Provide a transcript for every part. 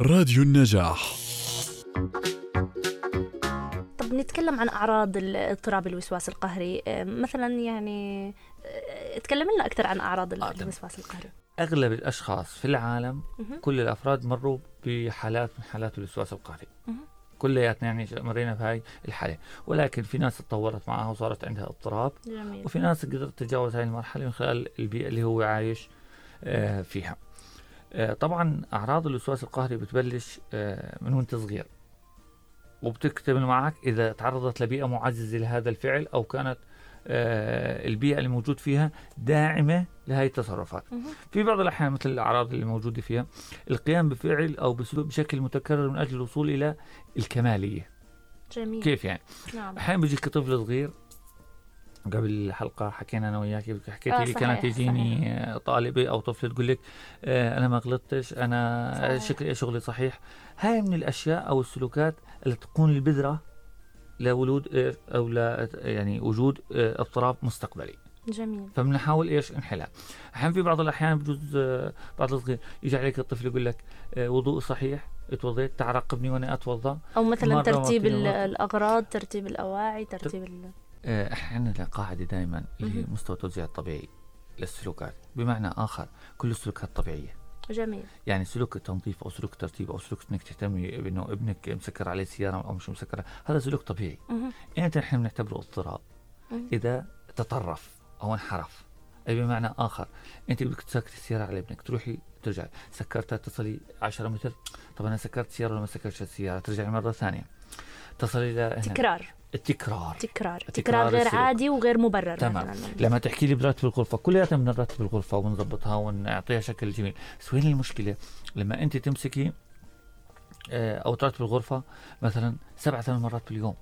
راديو النجاح. طب نتكلم عن أعراض اضطراب الوسواس القهري. مثلا يعني آه، تكلم لنا أكثر عن أعراض آه،. الوسواس القهري. أغلب الأشخاص في العالم مهم. كل الأفراد مروا بحالات من حالات الوسواس القهري. كلياتنا يعني مرينا بهاي الحالة. ولكن في ناس تطورت معها وصارت عندها اضطراب. جميل. وفي ناس قدرت تتجاوز هاي المرحلة من خلال البيئة اللي هو عايش آه، فيها. طبعا أعراض الوسواس القهري بتبلش آه، من وأنت صغير. وبتكتمل معك إذا تعرضت لبيئة معززة لهذا الفعل أو كانت آه، البيئة اللي موجود فيها داعمة لهي التصرفات. في بعض الأحيان مثل الأعراض اللي موجودة فيها القيام بفعل أو بسلوك بشكل متكرر من أجل الوصول إلى الكمالية. جميل. كيف يعني؟ نعم. أحيانا بيجيك طفل صغير قبل الحلقة حكينا أنا وياك حكيت آه، لي كانت تجيني آه، طالبة أو طفل تقول لك آه، أنا ما غلطتش أنا. شكلي شغلي صحيح هاي من الأشياء أو السلوكات اللي تكون البذرة لولود أو لا يعني وجود اضطراب مستقبلي جميل فبنحاول إيش نحلها أحيانا في بعض الأحيان بجوز بعض الصغير يجي عليك الطفل يقول لك وضوء صحيح اتوضيت تعال راقبني وأنا اتوضا أو مثلا ترتيب مرتين ال- مرة. الأغراض ترتيب الأواعي ترتيب. آه، إحنا قاعدة دائما اللي هي. مستوى التوزيع الطبيعي للسلوكات. بمعنى آخر كل السلوكات طبيعية. جميل. يعني سلوك التنظيف أو سلوك الترتيب أو سلوك إنك تهتمي بأنه ابنك مسكر عليه سيارة أو مش مسكره هذا سلوك طبيعي. إمتى نحن بنعتبره اضطراب. إذا تطرف أو انحرف. أي بمعنى آخر إنت بدك تسكري السيارة على ابنك تروحي ترجعي سكرتها تصلي 10 متر. طب أنا سكرت السياره ولا ما سكرتش السيارة؟ ترجعي مرة ثانية. تصلي إلى هنا. تكرار. التكرار. تكرار. تكرار تكرار غير السلوك. عادي وغير مبرر تمام. مثلا. لما تحكي لي براتب الغرفة كلياتنا بدنا نرتب الغرفة ونظبطها ونعطيها شكل جميل. بس وين المشكلة؟ لما أنت تمسكي آه، أو ترتب الغرفة مثلا سبع ثمان مرات باليوم.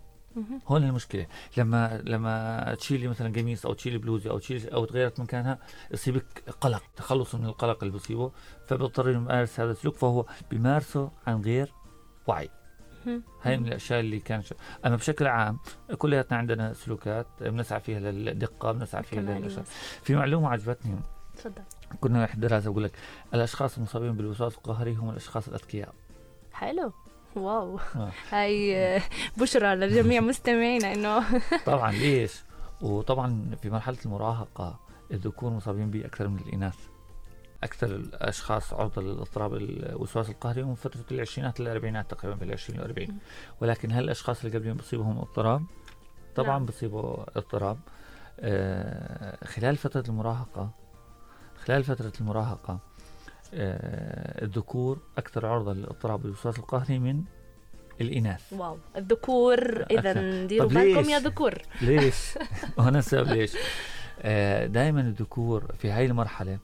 هون المشكلة. لما لما تشيلي مثلا قميص أو تشيلي بلوزة أو تشيلي أو تغيرت مكانها يصيبك قلق تخلص من القلق اللي بصيبه. فبيضطر يمارس هذا السلوك فهو بيمارسه عن غير وعي. هاي من الأشياء اللي كان ش... أما بشكل عام كلياتنا عندنا سلوكات بنسعى فيها للدقة بنسعى فيها. للأشياء. في معلومة عجبتني. تفضل. كنا في دراسة بقول لك الأشخاص المصابين بالوسواس القهري هم الأشخاص الأذكياء. حلو. واو. آه. هاي آه، بشرى لجميع مستمعينا إنه. طبعا ليش؟ وطبعا في مرحلة المراهقة الذكور مصابين به أكثر من الإناث. أكثر الأشخاص عرضه للإضطراب الوسواس القهري من فترة العشرينات للاربعينات تقريبا بين العشرين والأربعين ولكن هل الاشخاص اللي قبلهم بصيبهم اضطراب طبعا نعم. بصيبوا اضطراب آه خلال فترة المراهقة خلال فترة المراهقة آه الذكور أكثر عرضة للاضطراب الوسواس القهري من الإناث واو الذكور اذا ديروا بالكم؟ يا ذكور ليش؟ هنا السبب ليش؟ آه دائما الذكور في هاي المرحلة آه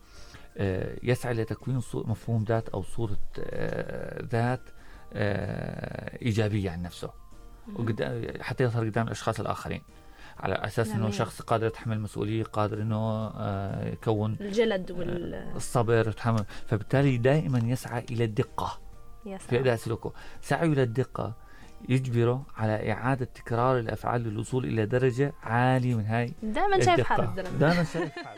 يسعى لتكوين مفهوم ذات أو صورة آه ذات آه إيجابية عن نفسه. حتى يظهر قدام الأشخاص الآخرين. على أنه جميل. شخص قادر يتحمل مسؤولية قادر آه يكون الجلد وال الصبر ويتحمل فبالتالي دائما يسعى إلى الدقة. يا في سلام أداء سلوكه سعيه للدقة يجبره على إعادة تكرار الأفعال للوصول إلى درجة عالية من هاي دائما شايف الزلمه دائما شايف حاله